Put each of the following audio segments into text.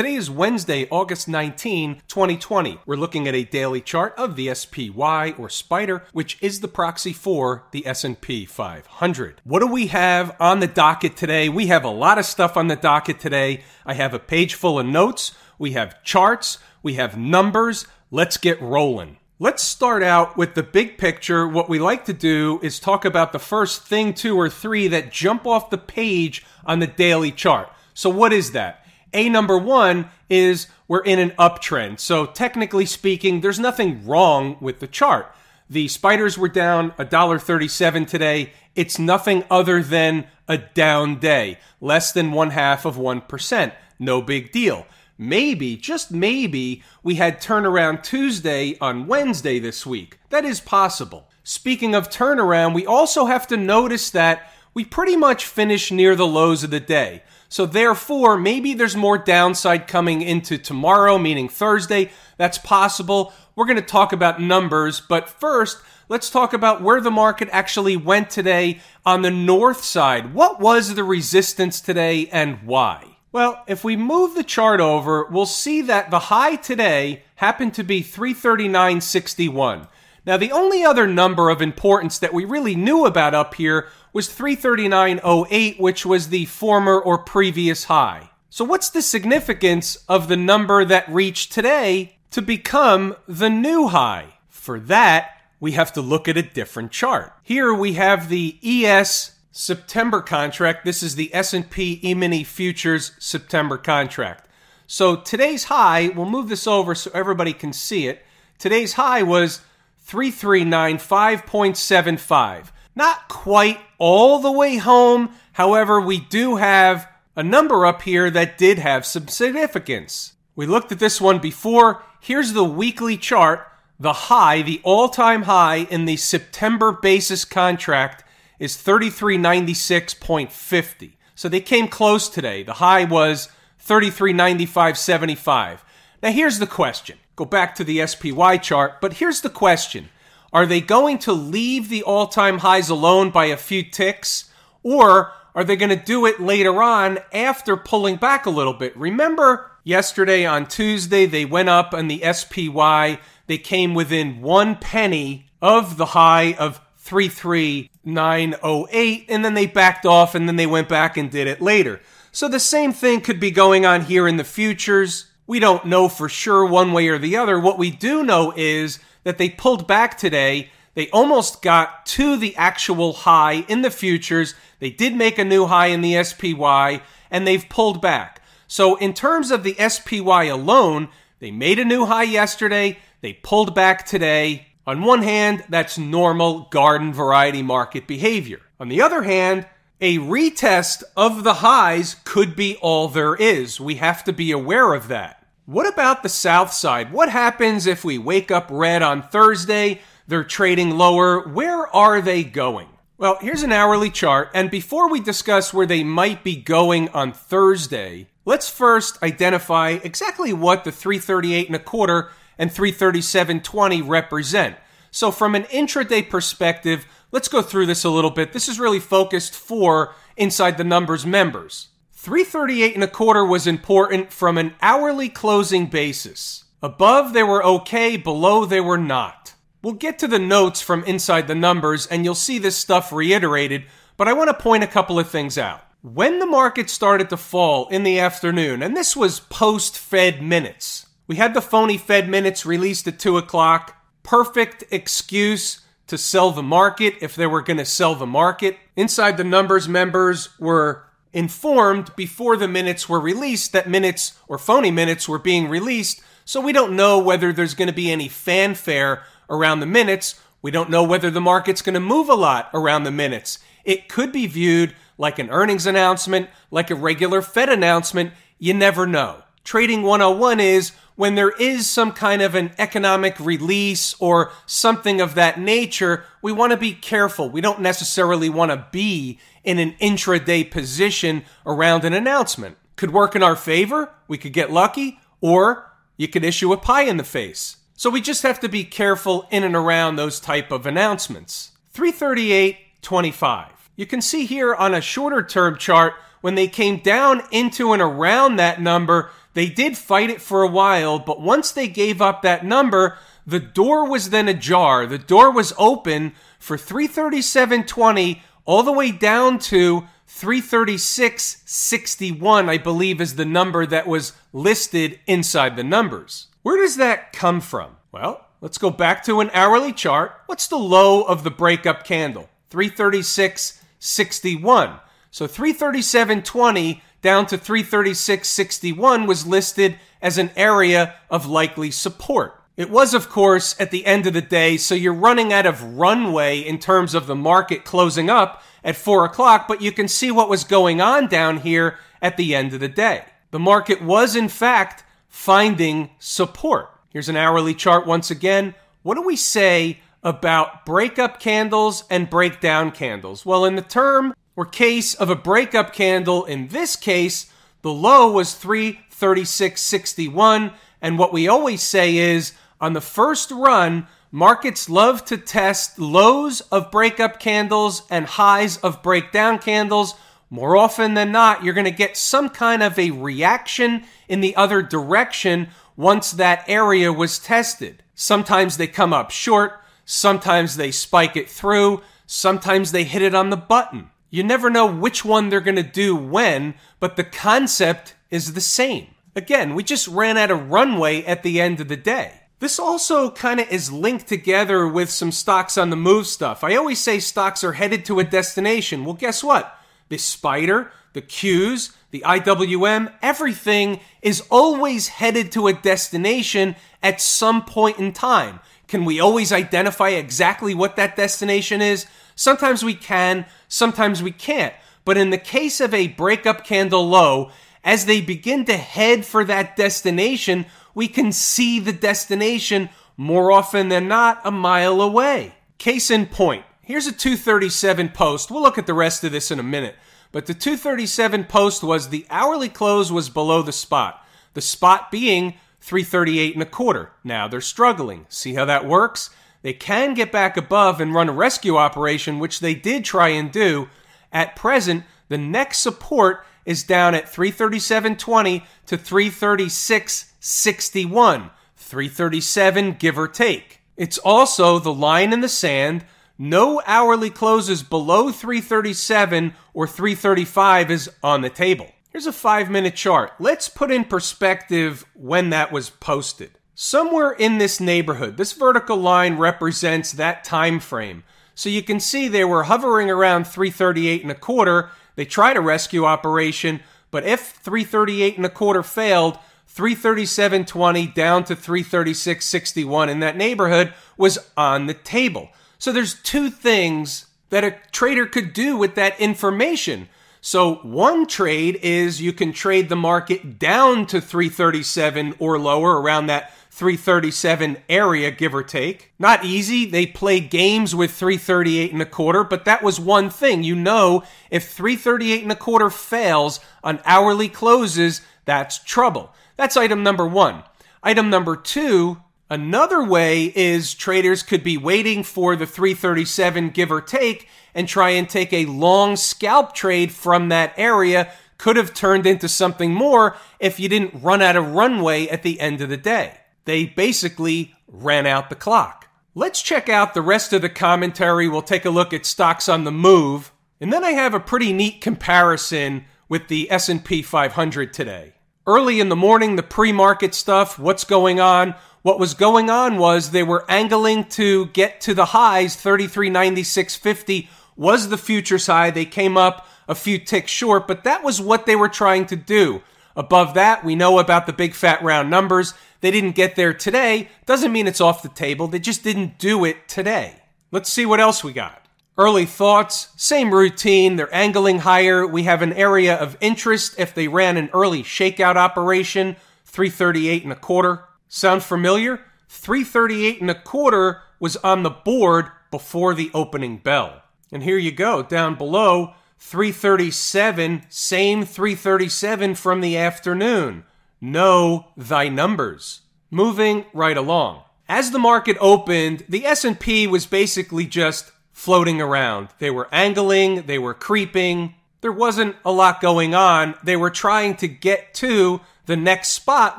Today is Wednesday, August 19, 2020. We're looking at a daily chart of the SPY or Spider, which is the proxy for the S&P 500. What do we have on the docket today? We have a lot of stuff on the docket today. I have a page full of notes, we have charts, we have numbers. Let's get rolling. Let's start out with the big picture. What we like to do is talk about the first thing, two or three that jump off the page on the daily chart. So what is that? A number one is we're in an uptrend. So technically speaking, there's nothing wrong with the chart. The spiders were down $1.37 today. It's nothing other than a down day, less than one half of 1%. No big deal. Maybe, just maybe, we had turnaround Tuesday on Wednesday this week. That is possible. Speaking of turnaround, we also have to notice that we pretty much finished near the lows of the day. So therefore, maybe there's more downside coming into tomorrow, meaning Thursday. That's possible. We're going to talk about numbers, but first, let's talk about where the market actually went today on the north side. What was the resistance today and why? Well, if we move the chart over, we'll see that the high today happened to be 339.61. Now, the only other number of importance that we really knew about up here was 339.08, which was the former or previous high. So, what's the significance of the number that reached today to become the new high? For that, we have to look at a different chart. Here we have the ES September contract. This is the S&P E-mini futures September contract. So today's high, we'll move this over so everybody can see it. Today's high was 3395.75. Not quite all the way home. However, we do have a number up here that did have some significance. We looked at this one before. Here's the weekly chart. The high, the all time high in the September basis contract is 3396.50. So they came close today. The high was 3395.75. Now here's the question go back to the SPY chart, but here's the question. Are they going to leave the all time highs alone by a few ticks? Or are they going to do it later on after pulling back a little bit? Remember yesterday on Tuesday, they went up on the SPY. They came within one penny of the high of 33908, and then they backed off and then they went back and did it later. So the same thing could be going on here in the futures. We don't know for sure one way or the other. What we do know is that they pulled back today. They almost got to the actual high in the futures. They did make a new high in the SPY, and they've pulled back. So, in terms of the SPY alone, they made a new high yesterday. They pulled back today. On one hand, that's normal garden variety market behavior. On the other hand, a retest of the highs could be all there is. We have to be aware of that. What about the South side? What happens if we wake up red on Thursday? They're trading lower. Where are they going? Well, here's an hourly chart, and before we discuss where they might be going on Thursday, let's first identify exactly what the 338 and a quarter and 337.20 represent. So, from an intraday perspective, let's go through this a little bit. This is really focused for inside the numbers members. 338 and a quarter was important from an hourly closing basis. Above, they were okay, below, they were not. We'll get to the notes from inside the numbers and you'll see this stuff reiterated, but I want to point a couple of things out. When the market started to fall in the afternoon, and this was post Fed minutes, we had the phony Fed minutes released at 2 o'clock. Perfect excuse to sell the market if they were going to sell the market. Inside the numbers, members were informed before the minutes were released that minutes or phony minutes were being released, so we don't know whether there's going to be any fanfare around the minutes. We don't know whether the market's going to move a lot around the minutes. It could be viewed like an earnings announcement, like a regular Fed announcement. You never know. Trading 101 is when there is some kind of an economic release or something of that nature, we want to be careful. We don't necessarily want to be in an intraday position around an announcement. Could work in our favor, we could get lucky, or you could issue a pie in the face. So we just have to be careful in and around those type of announcements. 338.25. You can see here on a shorter term chart when they came down into and around that number, they did fight it for a while, but once they gave up that number, the door was then ajar. The door was open for 337.20 all the way down to 336.61, I believe is the number that was listed inside the numbers. Where does that come from? Well, let's go back to an hourly chart. What's the low of the breakup candle? 336.61. So 337.20 down to 336.61 was listed as an area of likely support. It was, of course, at the end of the day, so you're running out of runway in terms of the market closing up at 4 o'clock, but you can see what was going on down here at the end of the day. The market was, in fact, finding support. Here's an hourly chart once again. What do we say about breakup candles and breakdown candles? Well, in the term or case of a breakup candle, in this case, the low was 336.61. And what we always say is on the first run, markets love to test lows of breakup candles and highs of breakdown candles. More often than not, you're going to get some kind of a reaction in the other direction once that area was tested. Sometimes they come up short, sometimes they spike it through, sometimes they hit it on the button. You never know which one they're going to do when, but the concept is the same. Again, we just ran out of runway at the end of the day. This also kind of is linked together with some stocks on the move stuff. I always say stocks are headed to a destination. Well, guess what? The Spider, the Qs, the IWM, everything is always headed to a destination at some point in time. Can we always identify exactly what that destination is? Sometimes we can, sometimes we can't. But in the case of a breakup candle low, as they begin to head for that destination, we can see the destination more often than not a mile away. Case in point, here's a 237 post. We'll look at the rest of this in a minute. But the 237 post was the hourly close was below the spot. The spot being 338 and a quarter. Now they're struggling. See how that works? They can get back above and run a rescue operation, which they did try and do. At present, the next support is down at 337.20 to 336.61. 337 give or take. It's also the line in the sand. No hourly closes below 337 or 335 is on the table. Here's a five minute chart. Let's put in perspective when that was posted. Somewhere in this neighborhood, this vertical line represents that time frame. So you can see they were hovering around 338 and a quarter they tried a rescue operation, but if 338 and a quarter failed, 337.20 down to 336.61 in that neighborhood was on the table. So there's two things that a trader could do with that information. So one trade is you can trade the market down to 337 or lower around that 337 area, give or take. Not easy. They play games with 338 and a quarter, but that was one thing. You know, if 338 and a quarter fails on hourly closes, that's trouble. That's item number one. Item number two, another way is traders could be waiting for the 337 give or take and try and take a long scalp trade from that area could have turned into something more if you didn't run out of runway at the end of the day. They basically ran out the clock. Let's check out the rest of the commentary. We'll take a look at stocks on the move, and then I have a pretty neat comparison with the S&P 500 today. Early in the morning, the pre-market stuff, what's going on? What was going on was they were angling to get to the highs 3396.50 was the futures high. They came up a few ticks short, but that was what they were trying to do. Above that, we know about the big fat round numbers. They didn't get there today. Doesn't mean it's off the table. They just didn't do it today. Let's see what else we got. Early thoughts, same routine. They're angling higher. We have an area of interest if they ran an early shakeout operation, 338 and a quarter. Sound familiar? 338 and a quarter was on the board before the opening bell. And here you go, down below, 337, same 337 from the afternoon. Know thy numbers. Moving right along. As the market opened, the S&P was basically just floating around. They were angling, they were creeping. There wasn't a lot going on. They were trying to get to the next spot,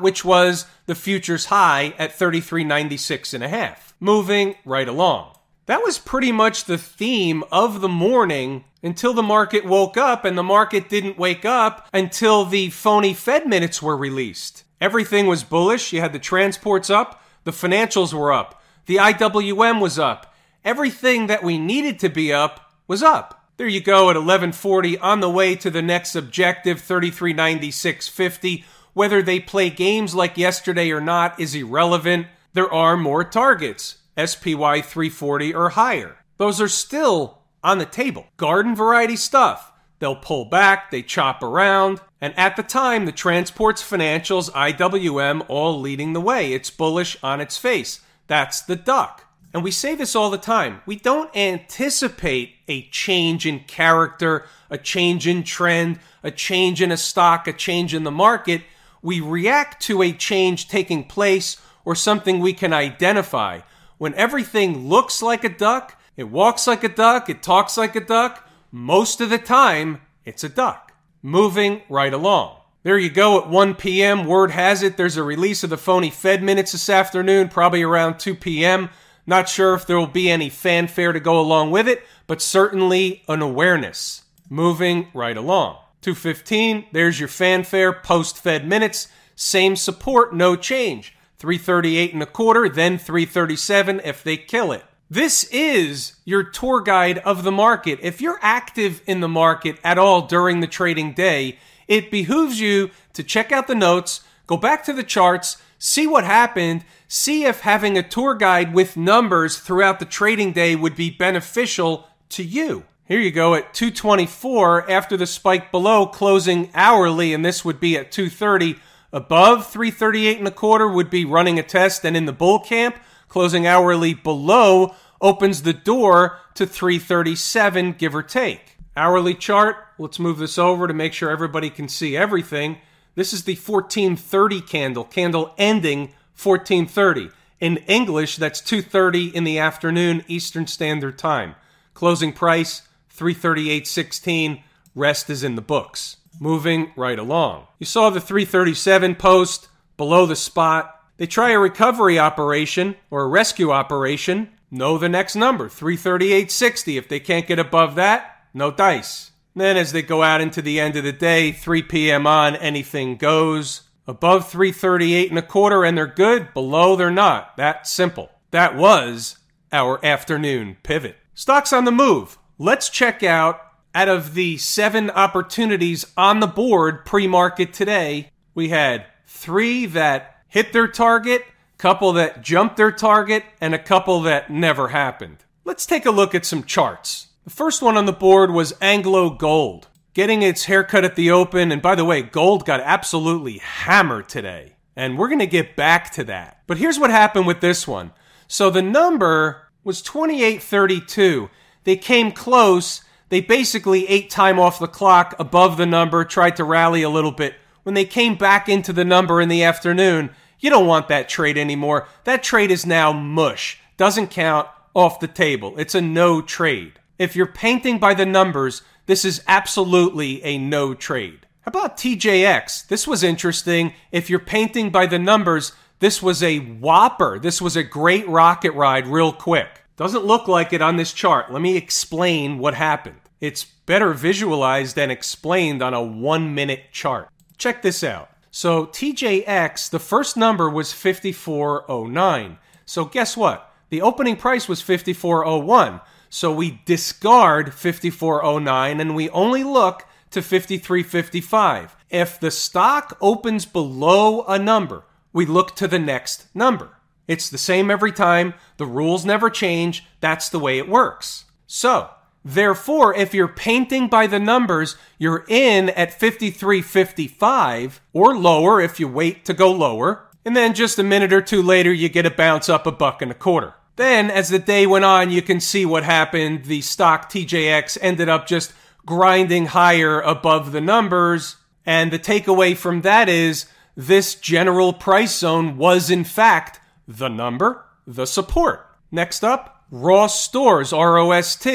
which was the futures high at 33.96 and a half. Moving right along. That was pretty much the theme of the morning until the market woke up, and the market didn't wake up until the phony Fed minutes were released. Everything was bullish. You had the transports up, the financials were up, the IWM was up. Everything that we needed to be up was up. There you go at 1140 on the way to the next objective 3396.50. Whether they play games like yesterday or not is irrelevant. There are more targets, SPY 340 or higher. Those are still on the table. Garden variety stuff. They'll pull back, they chop around, and at the time, the transports financials, IWM, all leading the way. It's bullish on its face. That's the duck. And we say this all the time. We don't anticipate a change in character, a change in trend, a change in a stock, a change in the market. We react to a change taking place or something we can identify. When everything looks like a duck, it walks like a duck, it talks like a duck, most of the time, it's a duck. Moving right along. There you go at 1 p.m. Word has it there's a release of the phony Fed minutes this afternoon, probably around 2 p.m. Not sure if there will be any fanfare to go along with it, but certainly an awareness. Moving right along. 215, there's your fanfare post Fed minutes. Same support, no change. 338 and a quarter, then 337 if they kill it. This is your tour guide of the market. If you're active in the market at all during the trading day, it behooves you to check out the notes, go back to the charts, see what happened, see if having a tour guide with numbers throughout the trading day would be beneficial to you. Here you go at 224 after the spike below closing hourly and this would be at 230 above 338 and a quarter would be running a test and in the bull camp closing hourly below opens the door to 337 give or take. Hourly chart, let's move this over to make sure everybody can see everything. This is the 1430 candle, candle ending 1430. In English, that's 2:30 in the afternoon Eastern Standard Time. Closing price 338.16. Rest is in the books. Moving right along. You saw the 337 post below the spot. They try a recovery operation or a rescue operation. Know the next number, 338.60. If they can't get above that, no dice. Then as they go out into the end of the day, 3 p.m. on, anything goes. Above 338 and a quarter and they're good, below they're not. That simple. That was our afternoon pivot. Stocks on the move. Let's check out out of the seven opportunities on the board pre-market today, we had three that hit their target, couple that jumped their target, and a couple that never happened. Let's take a look at some charts. The first one on the board was Anglo Gold, getting its haircut at the open. And by the way, gold got absolutely hammered today. And we're going to get back to that. But here's what happened with this one. So the number was 2832. They came close they basically ate time off the clock above the number, tried to rally a little bit. When they came back into the number in the afternoon, you don't want that trade anymore. That trade is now mush. Doesn't count off the table. It's a no trade. If you're painting by the numbers, this is absolutely a no trade. How about TJX? This was interesting. If you're painting by the numbers, this was a whopper. This was a great rocket ride real quick. Doesn't look like it on this chart. Let me explain what happened. It's better visualized and explained on a one minute chart. Check this out. So TJX, the first number was 5409. So guess what? The opening price was 5401. So we discard 5409 and we only look to 5355. If the stock opens below a number, we look to the next number. It's the same every time. The rules never change. That's the way it works. So, Therefore, if you're painting by the numbers, you're in at 53.55 or lower if you wait to go lower. And then just a minute or two later, you get a bounce up a buck and a quarter. Then, as the day went on, you can see what happened. The stock TJX ended up just grinding higher above the numbers. And the takeaway from that is this general price zone was in fact the number, the support. Next up, Ross Stores, ROST.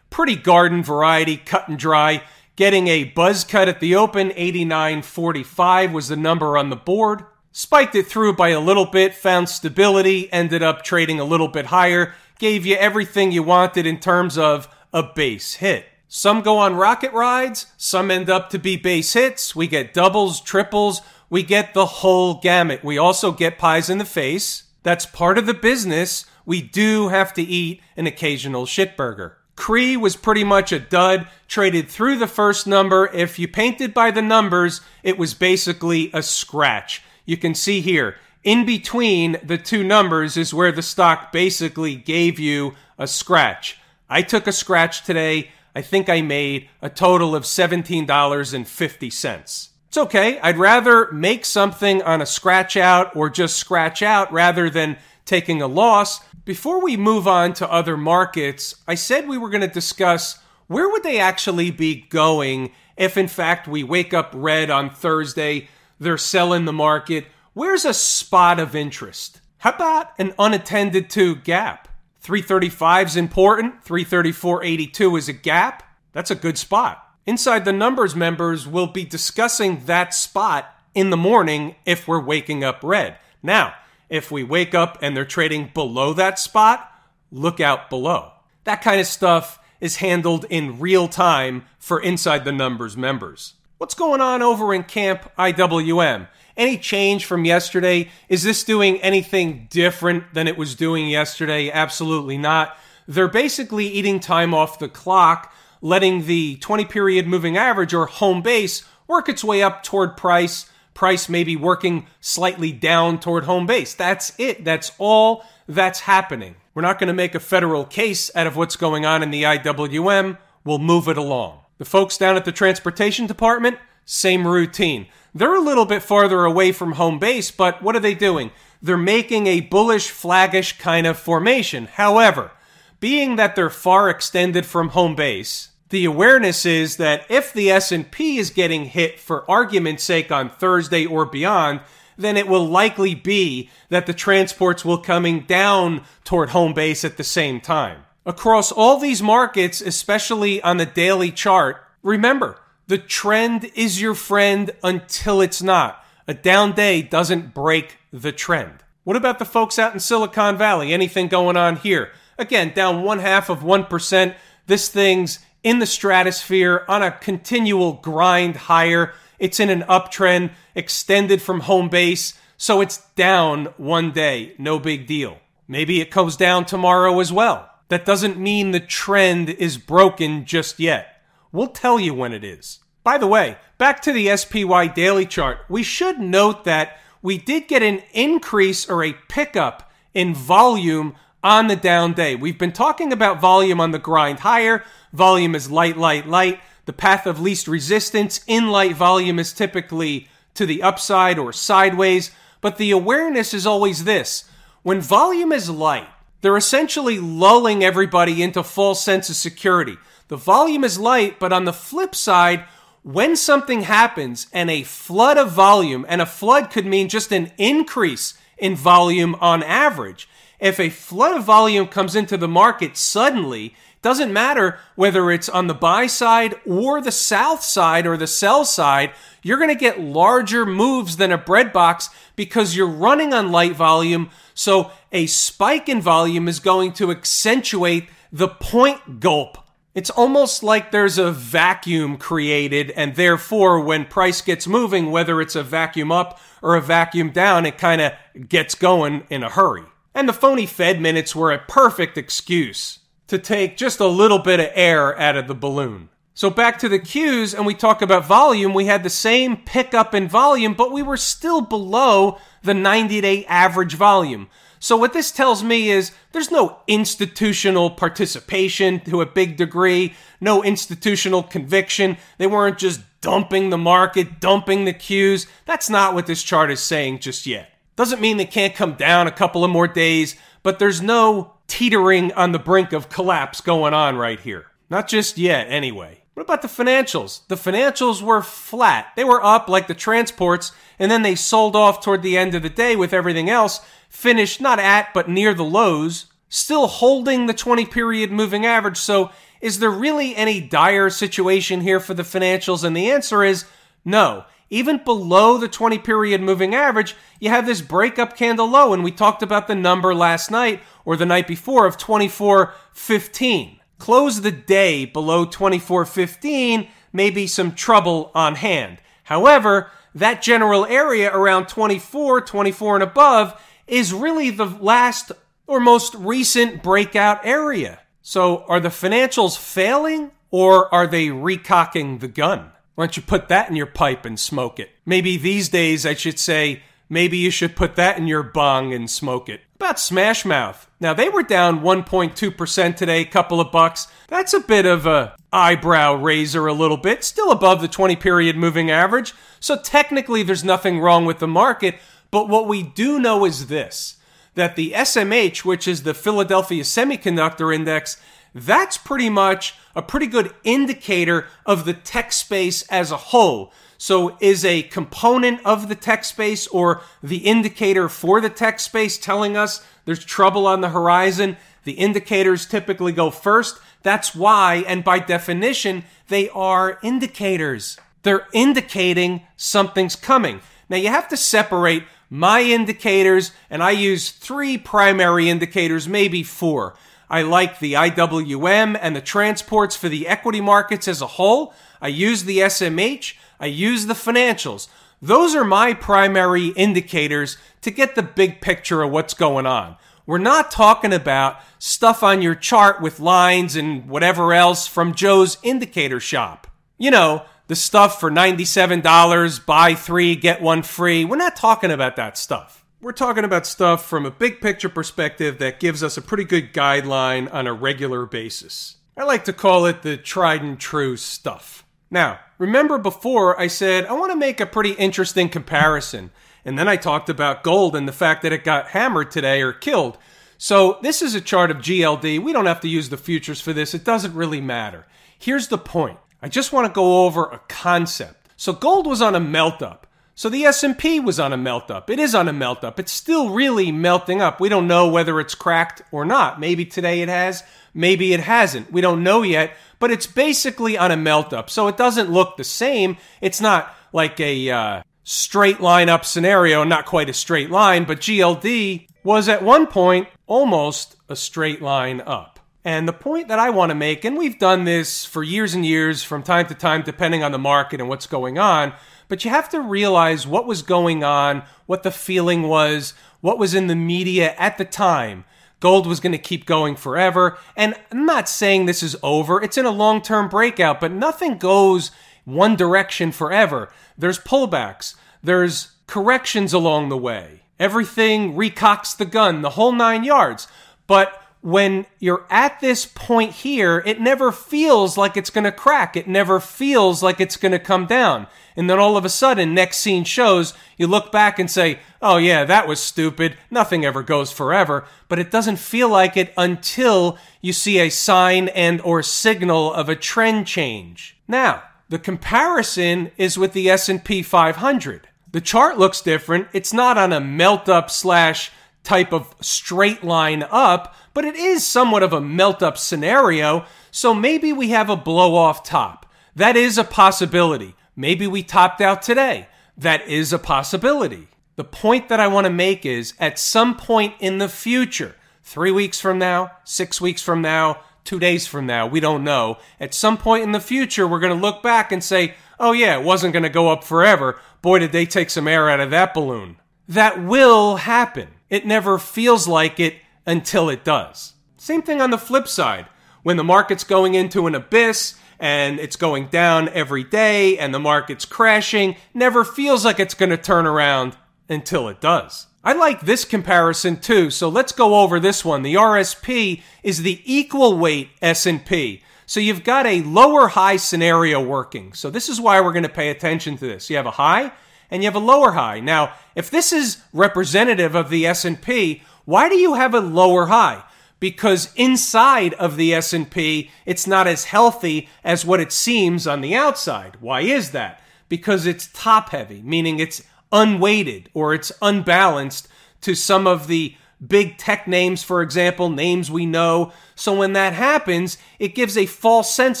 Pretty garden variety, cut and dry. Getting a buzz cut at the open, 89.45 was the number on the board. Spiked it through by a little bit, found stability, ended up trading a little bit higher, gave you everything you wanted in terms of a base hit. Some go on rocket rides, some end up to be base hits. We get doubles, triples, we get the whole gamut. We also get pies in the face. That's part of the business. We do have to eat an occasional shitburger. Cree was pretty much a dud, traded through the first number. If you painted by the numbers, it was basically a scratch. You can see here, in between the two numbers is where the stock basically gave you a scratch. I took a scratch today. I think I made a total of $17.50. It's okay. I'd rather make something on a scratch out or just scratch out rather than taking a loss. Before we move on to other markets, I said we were going to discuss where would they actually be going if in fact we wake up red on Thursday, they're selling the market. Where's a spot of interest? How about an unattended to gap? 335 is important. 334.82 is a gap. That's a good spot. Inside the numbers members will be discussing that spot in the morning if we're waking up red. Now, if we wake up and they're trading below that spot, look out below. That kind of stuff is handled in real time for Inside the Numbers members. What's going on over in Camp IWM? Any change from yesterday? Is this doing anything different than it was doing yesterday? Absolutely not. They're basically eating time off the clock, letting the 20 period moving average or home base work its way up toward price price maybe working slightly down toward home base. That's it. That's all that's happening. We're not going to make a federal case out of what's going on in the IWM. We'll move it along. The folks down at the transportation department, same routine. They're a little bit farther away from home base, but what are they doing? They're making a bullish, flaggish kind of formation. However, being that they're far extended from home base, the awareness is that if the S&P is getting hit for argument's sake on Thursday or beyond, then it will likely be that the transports will coming down toward home base at the same time. Across all these markets, especially on the daily chart, remember, the trend is your friend until it's not. A down day doesn't break the trend. What about the folks out in Silicon Valley? Anything going on here? Again, down one half of 1%. This thing's in the stratosphere on a continual grind higher. It's in an uptrend extended from home base, so it's down one day. No big deal. Maybe it goes down tomorrow as well. That doesn't mean the trend is broken just yet. We'll tell you when it is. By the way, back to the SPY daily chart, we should note that we did get an increase or a pickup in volume on the down day. We've been talking about volume on the grind higher. Volume is light, light, light. The path of least resistance in light volume is typically to the upside or sideways. But the awareness is always this when volume is light, they're essentially lulling everybody into false sense of security. The volume is light, but on the flip side, when something happens and a flood of volume, and a flood could mean just an increase in volume on average, if a flood of volume comes into the market suddenly, doesn't matter whether it's on the buy side or the south side or the sell side, you're going to get larger moves than a bread box because you're running on light volume. So a spike in volume is going to accentuate the point gulp. It's almost like there's a vacuum created, and therefore, when price gets moving, whether it's a vacuum up or a vacuum down, it kind of gets going in a hurry. And the phony Fed minutes were a perfect excuse to take just a little bit of air out of the balloon. So back to the Qs, and we talk about volume. We had the same pickup in volume, but we were still below the 90 day average volume. So what this tells me is there's no institutional participation to a big degree, no institutional conviction. They weren't just dumping the market, dumping the Qs. That's not what this chart is saying just yet. Doesn't mean they can't come down a couple of more days, but there's no teetering on the brink of collapse going on right here. Not just yet, anyway. What about the financials? The financials were flat. They were up like the transports, and then they sold off toward the end of the day with everything else, finished not at, but near the lows, still holding the 20 period moving average. So, is there really any dire situation here for the financials? And the answer is no. Even below the 20 period moving average, you have this breakup candle low. And we talked about the number last night or the night before of 2415 close the day below 2415, maybe some trouble on hand. However, that general area around 24, 24 and above is really the last or most recent breakout area. So are the financials failing or are they recocking the gun? Why don't you put that in your pipe and smoke it? Maybe these days I should say, maybe you should put that in your bong and smoke it about Smash Mouth? Now they were down 1.2% today, couple of bucks. That's a bit of a eyebrow raiser a little bit, still above the 20 period moving average. So technically there's nothing wrong with the market, but what we do know is this that the SMH, which is the Philadelphia Semiconductor Index, that's pretty much a pretty good indicator of the tech space as a whole. So, is a component of the tech space or the indicator for the tech space telling us there's trouble on the horizon? The indicators typically go first. That's why, and by definition, they are indicators. They're indicating something's coming. Now, you have to separate my indicators, and I use three primary indicators, maybe four. I like the IWM and the transports for the equity markets as a whole. I use the SMH. I use the financials. Those are my primary indicators to get the big picture of what's going on. We're not talking about stuff on your chart with lines and whatever else from Joe's indicator shop. You know, the stuff for $97, buy three, get one free. We're not talking about that stuff. We're talking about stuff from a big picture perspective that gives us a pretty good guideline on a regular basis. I like to call it the tried and true stuff. Now, remember before I said I want to make a pretty interesting comparison. And then I talked about gold and the fact that it got hammered today or killed. So this is a chart of GLD. We don't have to use the futures for this. It doesn't really matter. Here's the point. I just want to go over a concept. So gold was on a melt up. So the S&P was on a melt up. It is on a melt up. It's still really melting up. We don't know whether it's cracked or not. Maybe today it has, maybe it hasn't. We don't know yet, but it's basically on a melt up. So it doesn't look the same. It's not like a uh, straight line up scenario, not quite a straight line, but GLD was at one point almost a straight line up. And the point that I want to make, and we've done this for years and years from time to time, depending on the market and what's going on, but you have to realize what was going on, what the feeling was, what was in the media at the time gold was going to keep going forever. And I'm not saying this is over, it's in a long term breakout, but nothing goes one direction forever. There's pullbacks, there's corrections along the way. Everything recocks the gun, the whole nine yards. But when you're at this point here, it never feels like it's going to crack. It never feels like it's going to come down. And then all of a sudden, next scene shows, you look back and say, oh yeah, that was stupid. Nothing ever goes forever. But it doesn't feel like it until you see a sign and or signal of a trend change. Now, the comparison is with the S&P 500. The chart looks different. It's not on a melt up slash type of straight line up, but it is somewhat of a melt up scenario. So maybe we have a blow off top. That is a possibility. Maybe we topped out today. That is a possibility. The point that I want to make is at some point in the future, three weeks from now, six weeks from now, two days from now, we don't know. At some point in the future, we're going to look back and say, oh yeah, it wasn't going to go up forever. Boy, did they take some air out of that balloon. That will happen. It never feels like it until it does. Same thing on the flip side. When the market's going into an abyss and it's going down every day and the market's crashing, never feels like it's going to turn around until it does. I like this comparison too, so let's go over this one. The RSP is the equal weight S&P. So you've got a lower high scenario working. So this is why we're going to pay attention to this. You have a high and you have a lower high. Now, if this is representative of the S&P, why do you have a lower high? because inside of the S&P it's not as healthy as what it seems on the outside. Why is that? Because it's top heavy, meaning it's unweighted or it's unbalanced to some of the big tech names, for example, names we know. So when that happens, it gives a false sense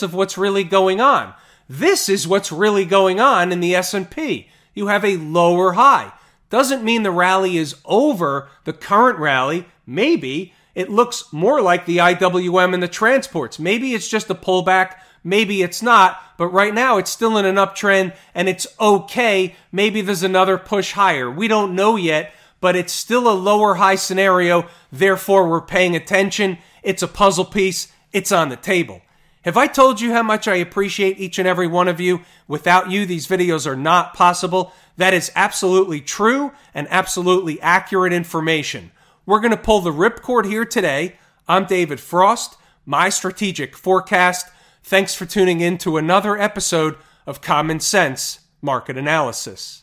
of what's really going on. This is what's really going on in the S&P. You have a lower high. Doesn't mean the rally is over, the current rally, maybe. It looks more like the IWM and the transports. Maybe it's just a pullback, maybe it's not, but right now it's still in an uptrend and it's okay. Maybe there's another push higher. We don't know yet but it's still a lower high scenario. Therefore, we're paying attention. It's a puzzle piece. It's on the table. Have I told you how much I appreciate each and every one of you? Without you, these videos are not possible. That is absolutely true and absolutely accurate information. We're going to pull the ripcord here today. I'm David Frost, my strategic forecast. Thanks for tuning in to another episode of Common Sense Market Analysis.